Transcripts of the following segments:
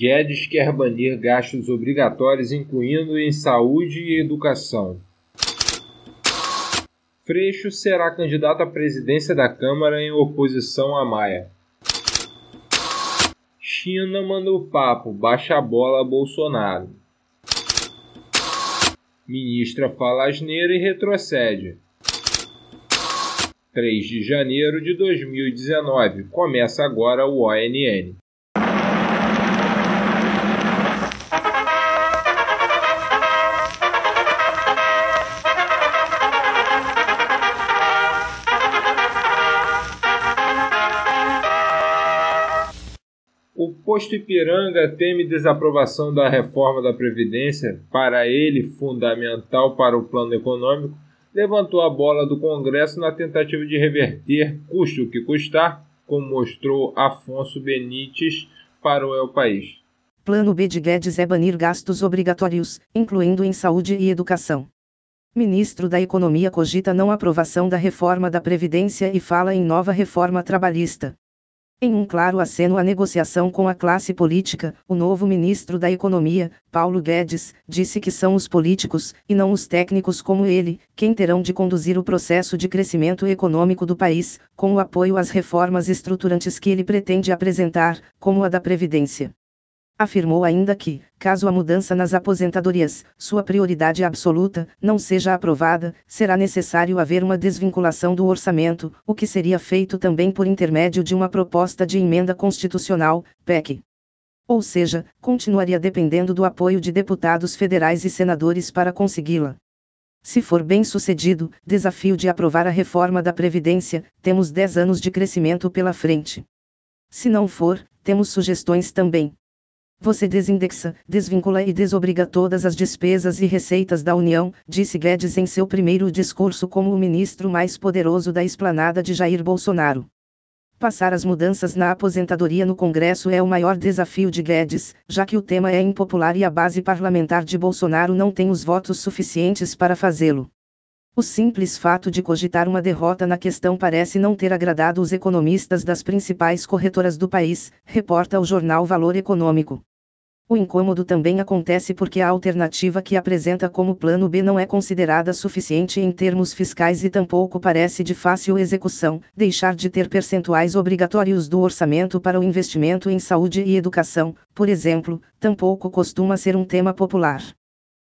Guedes quer banir gastos obrigatórios, incluindo em saúde e educação. Freixo será candidato à presidência da Câmara em oposição a Maia. China manda o papo, baixa a bola a Bolsonaro. Ministra fala asneira e retrocede. 3 de janeiro de 2019. Começa agora o ONN. Posto Ipiranga teme desaprovação da reforma da Previdência, para ele fundamental para o plano econômico, levantou a bola do Congresso na tentativa de reverter, custe o que custar, como mostrou Afonso Benites para o El País. Plano B de Guedes é banir gastos obrigatórios, incluindo em saúde e educação. Ministro da Economia cogita não aprovação da reforma da Previdência e fala em nova reforma trabalhista. Em um claro aceno à negociação com a classe política, o novo ministro da Economia, Paulo Guedes, disse que são os políticos, e não os técnicos como ele, quem terão de conduzir o processo de crescimento econômico do país, com o apoio às reformas estruturantes que ele pretende apresentar, como a da Previdência. Afirmou ainda que, caso a mudança nas aposentadorias, sua prioridade absoluta, não seja aprovada, será necessário haver uma desvinculação do orçamento, o que seria feito também por intermédio de uma proposta de emenda constitucional, PEC. Ou seja, continuaria dependendo do apoio de deputados federais e senadores para consegui-la. Se for bem sucedido, desafio de aprovar a reforma da Previdência, temos 10 anos de crescimento pela frente. Se não for, temos sugestões também. Você desindexa, desvincula e desobriga todas as despesas e receitas da União, disse Guedes em seu primeiro discurso como o ministro mais poderoso da esplanada de Jair Bolsonaro. Passar as mudanças na aposentadoria no Congresso é o maior desafio de Guedes, já que o tema é impopular e a base parlamentar de Bolsonaro não tem os votos suficientes para fazê-lo. O simples fato de cogitar uma derrota na questão parece não ter agradado os economistas das principais corretoras do país, reporta o jornal Valor Econômico. O incômodo também acontece porque a alternativa que apresenta como plano B não é considerada suficiente em termos fiscais e tampouco parece de fácil execução. Deixar de ter percentuais obrigatórios do orçamento para o investimento em saúde e educação, por exemplo, tampouco costuma ser um tema popular.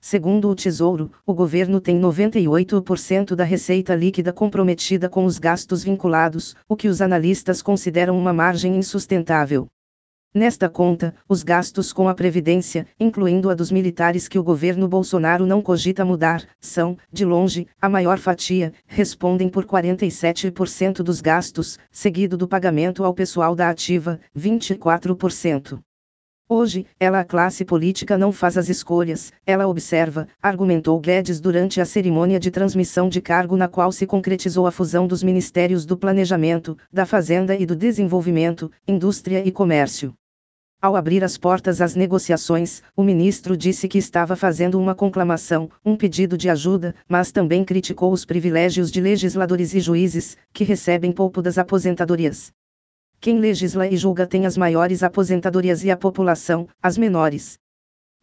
Segundo o Tesouro, o governo tem 98% da receita líquida comprometida com os gastos vinculados, o que os analistas consideram uma margem insustentável. Nesta conta, os gastos com a Previdência, incluindo a dos militares que o governo Bolsonaro não cogita mudar, são, de longe, a maior fatia, respondem por 47% dos gastos, seguido do pagamento ao pessoal da ativa, 24%. Hoje, ela a classe política não faz as escolhas, ela observa, argumentou Guedes durante a cerimônia de transmissão de cargo na qual se concretizou a fusão dos Ministérios do Planejamento, da Fazenda e do Desenvolvimento, Indústria e Comércio. Ao abrir as portas às negociações, o ministro disse que estava fazendo uma conclamação, um pedido de ajuda, mas também criticou os privilégios de legisladores e juízes, que recebem pouco das aposentadorias. Quem legisla e julga tem as maiores aposentadorias e a população, as menores.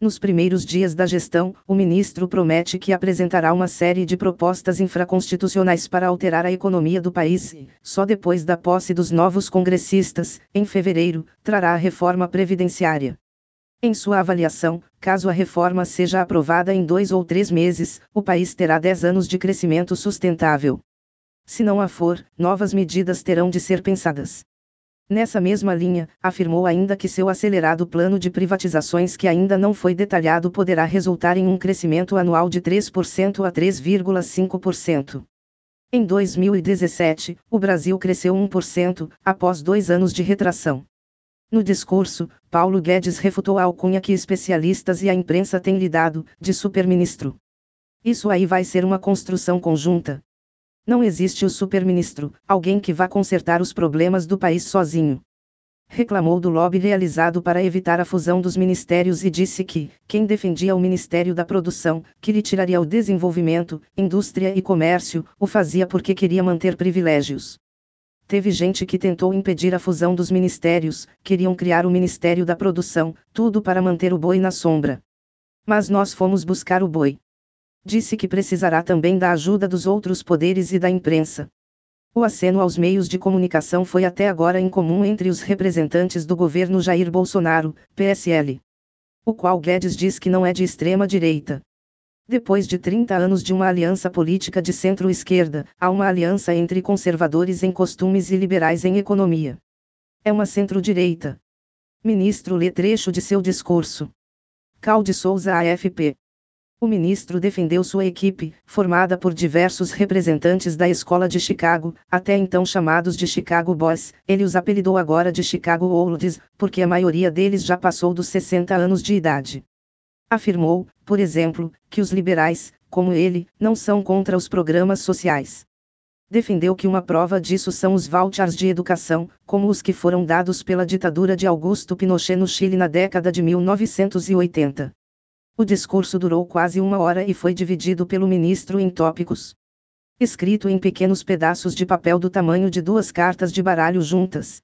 Nos primeiros dias da gestão, o ministro promete que apresentará uma série de propostas infraconstitucionais para alterar a economia do país e, só depois da posse dos novos congressistas, em fevereiro, trará a reforma previdenciária. Em sua avaliação, caso a reforma seja aprovada em dois ou três meses, o país terá dez anos de crescimento sustentável. Se não a for, novas medidas terão de ser pensadas. Nessa mesma linha, afirmou ainda que seu acelerado plano de privatizações que ainda não foi detalhado poderá resultar em um crescimento anual de 3% a 3,5%. Em 2017, o Brasil cresceu 1%, após dois anos de retração. No discurso, Paulo Guedes refutou a alcunha que especialistas e a imprensa têm lhe dado, de superministro. Isso aí vai ser uma construção conjunta, não existe o superministro, alguém que vá consertar os problemas do país sozinho. Reclamou do lobby realizado para evitar a fusão dos ministérios e disse que, quem defendia o Ministério da Produção, que lhe tiraria o desenvolvimento, indústria e comércio, o fazia porque queria manter privilégios. teve gente que tentou impedir a fusão dos ministérios, queriam criar o Ministério da Produção, tudo para manter o boi na sombra. Mas nós fomos buscar o boi. Disse que precisará também da ajuda dos outros poderes e da imprensa. O aceno aos meios de comunicação foi até agora incomum entre os representantes do governo Jair Bolsonaro, PSL. O qual Guedes diz que não é de extrema direita. Depois de 30 anos de uma aliança política de centro-esquerda, há uma aliança entre conservadores em costumes e liberais em economia. É uma centro-direita. Ministro lê trecho de seu discurso. Calde Souza AFP. O ministro defendeu sua equipe, formada por diversos representantes da escola de Chicago, até então chamados de Chicago Boys, ele os apelidou agora de Chicago Olds, porque a maioria deles já passou dos 60 anos de idade. Afirmou, por exemplo, que os liberais, como ele, não são contra os programas sociais. Defendeu que uma prova disso são os vouchers de educação, como os que foram dados pela ditadura de Augusto Pinochet no Chile na década de 1980. O discurso durou quase uma hora e foi dividido pelo ministro em tópicos. Escrito em pequenos pedaços de papel do tamanho de duas cartas de baralho juntas.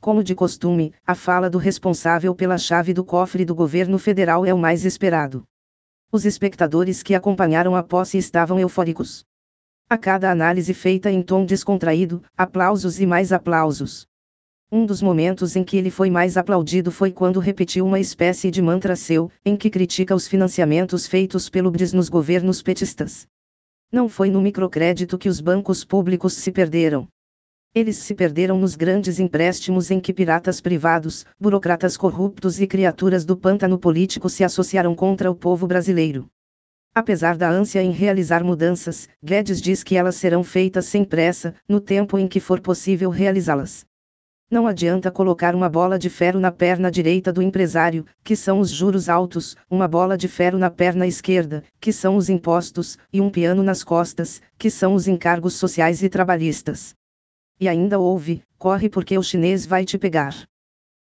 Como de costume, a fala do responsável pela chave do cofre do governo federal é o mais esperado. Os espectadores que acompanharam a posse estavam eufóricos. A cada análise feita em tom descontraído, aplausos e mais aplausos. Um dos momentos em que ele foi mais aplaudido foi quando repetiu uma espécie de mantra seu, em que critica os financiamentos feitos pelo BRIS nos governos petistas. Não foi no microcrédito que os bancos públicos se perderam. Eles se perderam nos grandes empréstimos em que piratas privados, burocratas corruptos e criaturas do pântano político se associaram contra o povo brasileiro. Apesar da ânsia em realizar mudanças, Guedes diz que elas serão feitas sem pressa, no tempo em que for possível realizá-las. Não adianta colocar uma bola de ferro na perna direita do empresário, que são os juros altos, uma bola de ferro na perna esquerda, que são os impostos, e um piano nas costas, que são os encargos sociais e trabalhistas. E ainda houve, corre porque o chinês vai te pegar.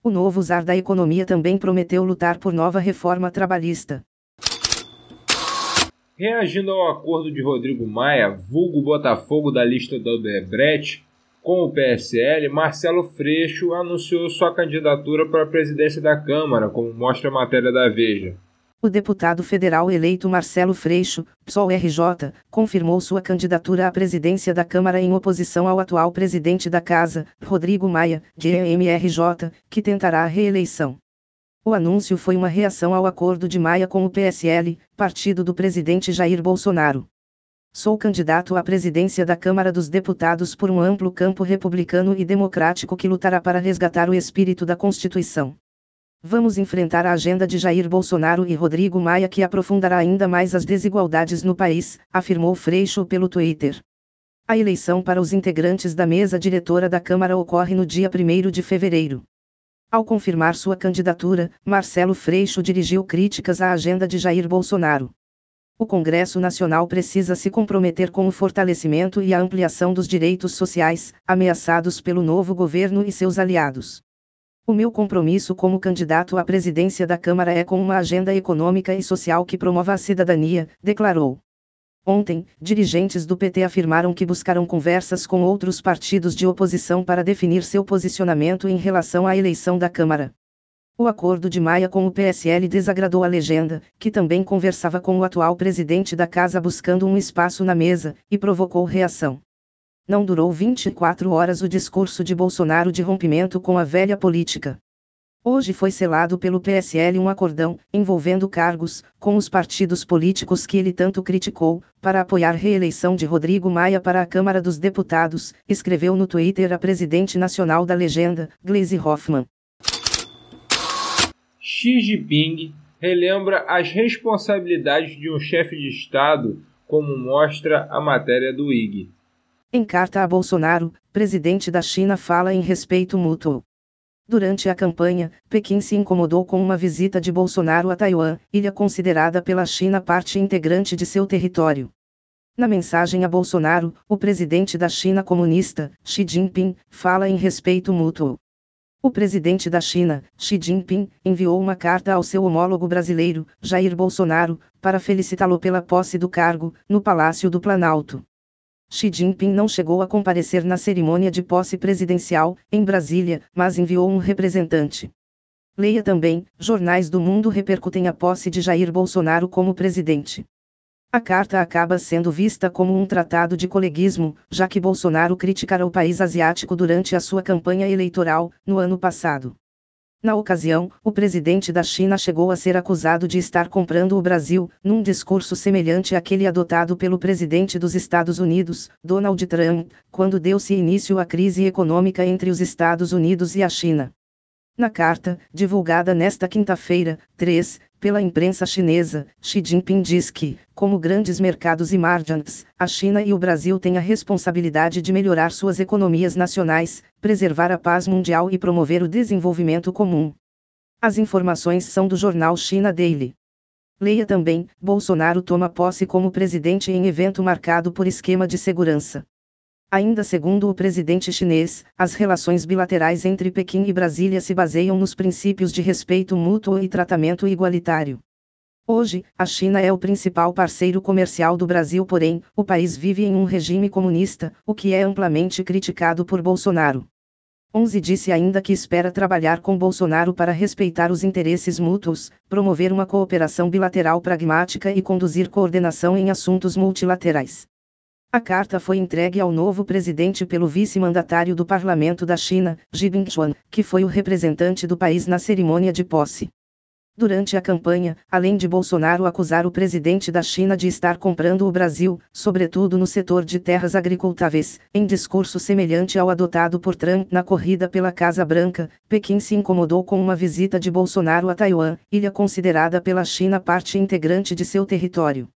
O novo czar da economia também prometeu lutar por nova reforma trabalhista. Reagindo ao acordo de Rodrigo Maia, vulgo Botafogo da lista do Odebrecht, com o PSL, Marcelo Freixo anunciou sua candidatura para a presidência da Câmara, como mostra a matéria da Veja. O deputado federal eleito Marcelo Freixo, PSOL-RJ, confirmou sua candidatura à presidência da Câmara em oposição ao atual presidente da Casa, Rodrigo Maia, GMRJ, que tentará a reeleição. O anúncio foi uma reação ao acordo de Maia com o PSL, partido do presidente Jair Bolsonaro. Sou candidato à presidência da Câmara dos Deputados por um amplo campo republicano e democrático que lutará para resgatar o espírito da Constituição. Vamos enfrentar a agenda de Jair Bolsonaro e Rodrigo Maia que aprofundará ainda mais as desigualdades no país, afirmou Freixo pelo Twitter. A eleição para os integrantes da mesa diretora da Câmara ocorre no dia 1 de fevereiro. Ao confirmar sua candidatura, Marcelo Freixo dirigiu críticas à agenda de Jair Bolsonaro. O Congresso Nacional precisa se comprometer com o fortalecimento e a ampliação dos direitos sociais, ameaçados pelo novo governo e seus aliados. O meu compromisso como candidato à presidência da Câmara é com uma agenda econômica e social que promova a cidadania, declarou. Ontem, dirigentes do PT afirmaram que buscaram conversas com outros partidos de oposição para definir seu posicionamento em relação à eleição da Câmara. O acordo de Maia com o PSL desagradou a legenda, que também conversava com o atual presidente da casa buscando um espaço na mesa, e provocou reação. Não durou 24 horas o discurso de Bolsonaro de rompimento com a velha política. Hoje foi selado pelo PSL um acordão, envolvendo cargos, com os partidos políticos que ele tanto criticou, para apoiar reeleição de Rodrigo Maia para a Câmara dos Deputados, escreveu no Twitter a presidente nacional da legenda, Gleisi Hoffmann. Xi Jinping relembra as responsabilidades de um chefe de Estado, como mostra a matéria do IG. Em carta a Bolsonaro, presidente da China fala em respeito mútuo. Durante a campanha, Pequim se incomodou com uma visita de Bolsonaro a Taiwan, ilha considerada pela China parte integrante de seu território. Na mensagem a Bolsonaro, o presidente da China comunista, Xi Jinping, fala em respeito mútuo. O presidente da China, Xi Jinping, enviou uma carta ao seu homólogo brasileiro, Jair Bolsonaro, para felicitá-lo pela posse do cargo, no Palácio do Planalto. Xi Jinping não chegou a comparecer na cerimônia de posse presidencial, em Brasília, mas enviou um representante. Leia também: jornais do mundo repercutem a posse de Jair Bolsonaro como presidente. A carta acaba sendo vista como um tratado de coleguismo, já que Bolsonaro criticara o país asiático durante a sua campanha eleitoral, no ano passado. Na ocasião, o presidente da China chegou a ser acusado de estar comprando o Brasil, num discurso semelhante àquele adotado pelo presidente dos Estados Unidos, Donald Trump, quando deu-se início à crise econômica entre os Estados Unidos e a China. Na carta, divulgada nesta quinta-feira, 3, pela imprensa chinesa, Xi Jinping diz que, como grandes mercados emergentes, a China e o Brasil têm a responsabilidade de melhorar suas economias nacionais, preservar a paz mundial e promover o desenvolvimento comum. As informações são do jornal China Daily. Leia também: Bolsonaro toma posse como presidente em evento marcado por esquema de segurança. Ainda segundo o presidente chinês, as relações bilaterais entre Pequim e Brasília se baseiam nos princípios de respeito mútuo e tratamento igualitário. Hoje, a China é o principal parceiro comercial do Brasil, porém, o país vive em um regime comunista, o que é amplamente criticado por Bolsonaro. 11 disse ainda que espera trabalhar com Bolsonaro para respeitar os interesses mútuos, promover uma cooperação bilateral pragmática e conduzir coordenação em assuntos multilaterais. A carta foi entregue ao novo presidente pelo vice-mandatário do Parlamento da China, Xi Jinping, que foi o representante do país na cerimônia de posse. Durante a campanha, além de Bolsonaro acusar o presidente da China de estar comprando o Brasil, sobretudo no setor de terras agricultáveis, em discurso semelhante ao adotado por Trump na corrida pela Casa Branca, Pequim se incomodou com uma visita de Bolsonaro a Taiwan, ilha considerada pela China parte integrante de seu território.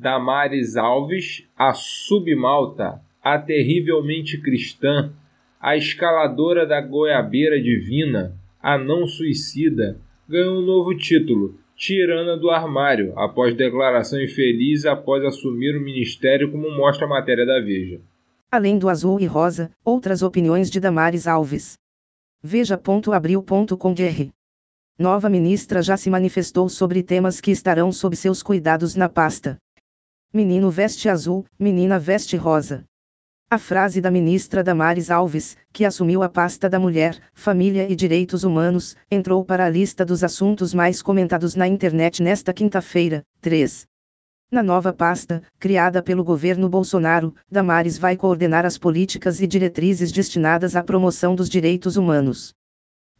Damares Alves, a submalta, a terrivelmente cristã, a escaladora da goiabeira divina, a não suicida, ganhou um novo título, Tirana do Armário, após declaração infeliz após assumir o ministério, como mostra a matéria da Veja. Além do azul e rosa, outras opiniões de Damares Alves. Veja.abril.com.br Nova ministra já se manifestou sobre temas que estarão sob seus cuidados na pasta. Menino veste azul, menina veste rosa. A frase da ministra Damares Alves, que assumiu a pasta da Mulher, Família e Direitos Humanos, entrou para a lista dos assuntos mais comentados na internet nesta quinta-feira, 3. Na nova pasta, criada pelo governo Bolsonaro, Damares vai coordenar as políticas e diretrizes destinadas à promoção dos direitos humanos.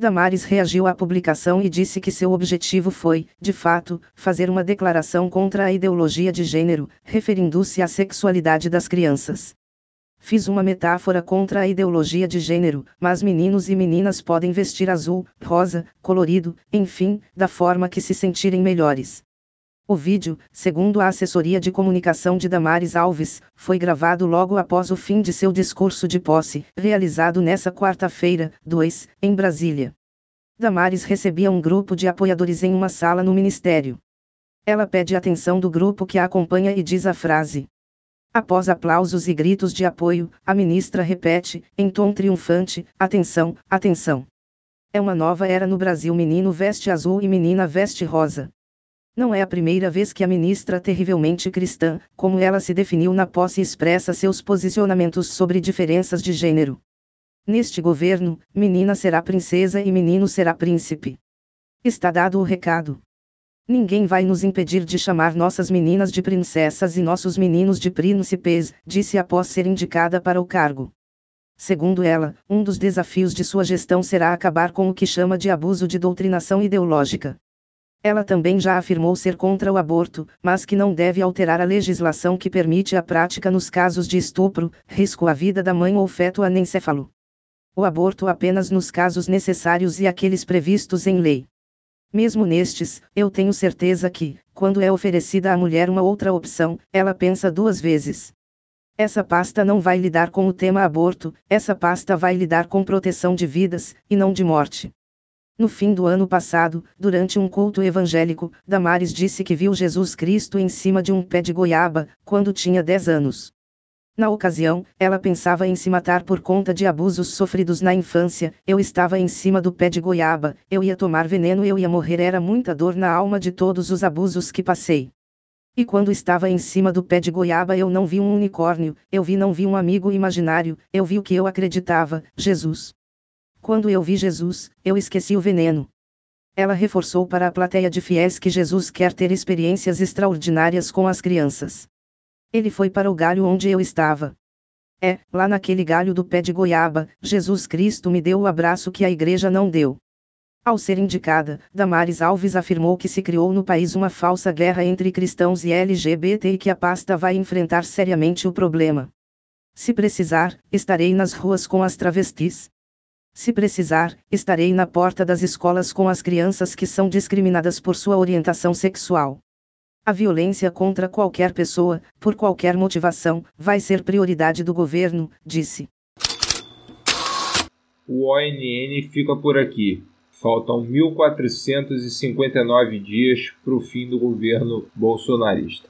Damares reagiu à publicação e disse que seu objetivo foi, de fato, fazer uma declaração contra a ideologia de gênero, referindo-se à sexualidade das crianças. Fiz uma metáfora contra a ideologia de gênero, mas meninos e meninas podem vestir azul, rosa, colorido, enfim, da forma que se sentirem melhores. O vídeo, segundo a assessoria de comunicação de Damares Alves, foi gravado logo após o fim de seu discurso de posse, realizado nessa quarta-feira, 2, em Brasília. Damares recebia um grupo de apoiadores em uma sala no ministério. Ela pede atenção do grupo que a acompanha e diz a frase: Após aplausos e gritos de apoio, a ministra repete, em tom triunfante: Atenção, atenção. É uma nova era no Brasil: menino veste azul e menina veste rosa. Não é a primeira vez que a ministra terrivelmente cristã, como ela se definiu na posse, expressa seus posicionamentos sobre diferenças de gênero. Neste governo, menina será princesa e menino será príncipe. Está dado o recado. Ninguém vai nos impedir de chamar nossas meninas de princesas e nossos meninos de príncipes, disse após ser indicada para o cargo. Segundo ela, um dos desafios de sua gestão será acabar com o que chama de abuso de doutrinação ideológica. Ela também já afirmou ser contra o aborto, mas que não deve alterar a legislação que permite a prática nos casos de estupro, risco à vida da mãe ou feto anencefalo. O aborto apenas nos casos necessários e aqueles previstos em lei. Mesmo nestes, eu tenho certeza que, quando é oferecida à mulher uma outra opção, ela pensa duas vezes. Essa pasta não vai lidar com o tema aborto, essa pasta vai lidar com proteção de vidas, e não de morte. No fim do ano passado, durante um culto evangélico, Damares disse que viu Jesus Cristo em cima de um pé de goiaba, quando tinha 10 anos. Na ocasião, ela pensava em se matar por conta de abusos sofridos na infância. Eu estava em cima do pé de goiaba, eu ia tomar veneno, eu ia morrer, era muita dor na alma de todos os abusos que passei. E quando estava em cima do pé de goiaba eu não vi um unicórnio, eu vi não vi um amigo imaginário, eu vi o que eu acreditava, Jesus. Quando eu vi Jesus, eu esqueci o veneno. Ela reforçou para a plateia de fiéis que Jesus quer ter experiências extraordinárias com as crianças. Ele foi para o galho onde eu estava. É, lá naquele galho do pé de goiaba, Jesus Cristo me deu o abraço que a igreja não deu. Ao ser indicada, Damares Alves afirmou que se criou no país uma falsa guerra entre cristãos e LGBT e que a pasta vai enfrentar seriamente o problema. Se precisar, estarei nas ruas com as travestis. Se precisar, estarei na porta das escolas com as crianças que são discriminadas por sua orientação sexual. A violência contra qualquer pessoa, por qualquer motivação, vai ser prioridade do governo, disse. O ONN fica por aqui. Faltam 1.459 dias para o fim do governo bolsonarista.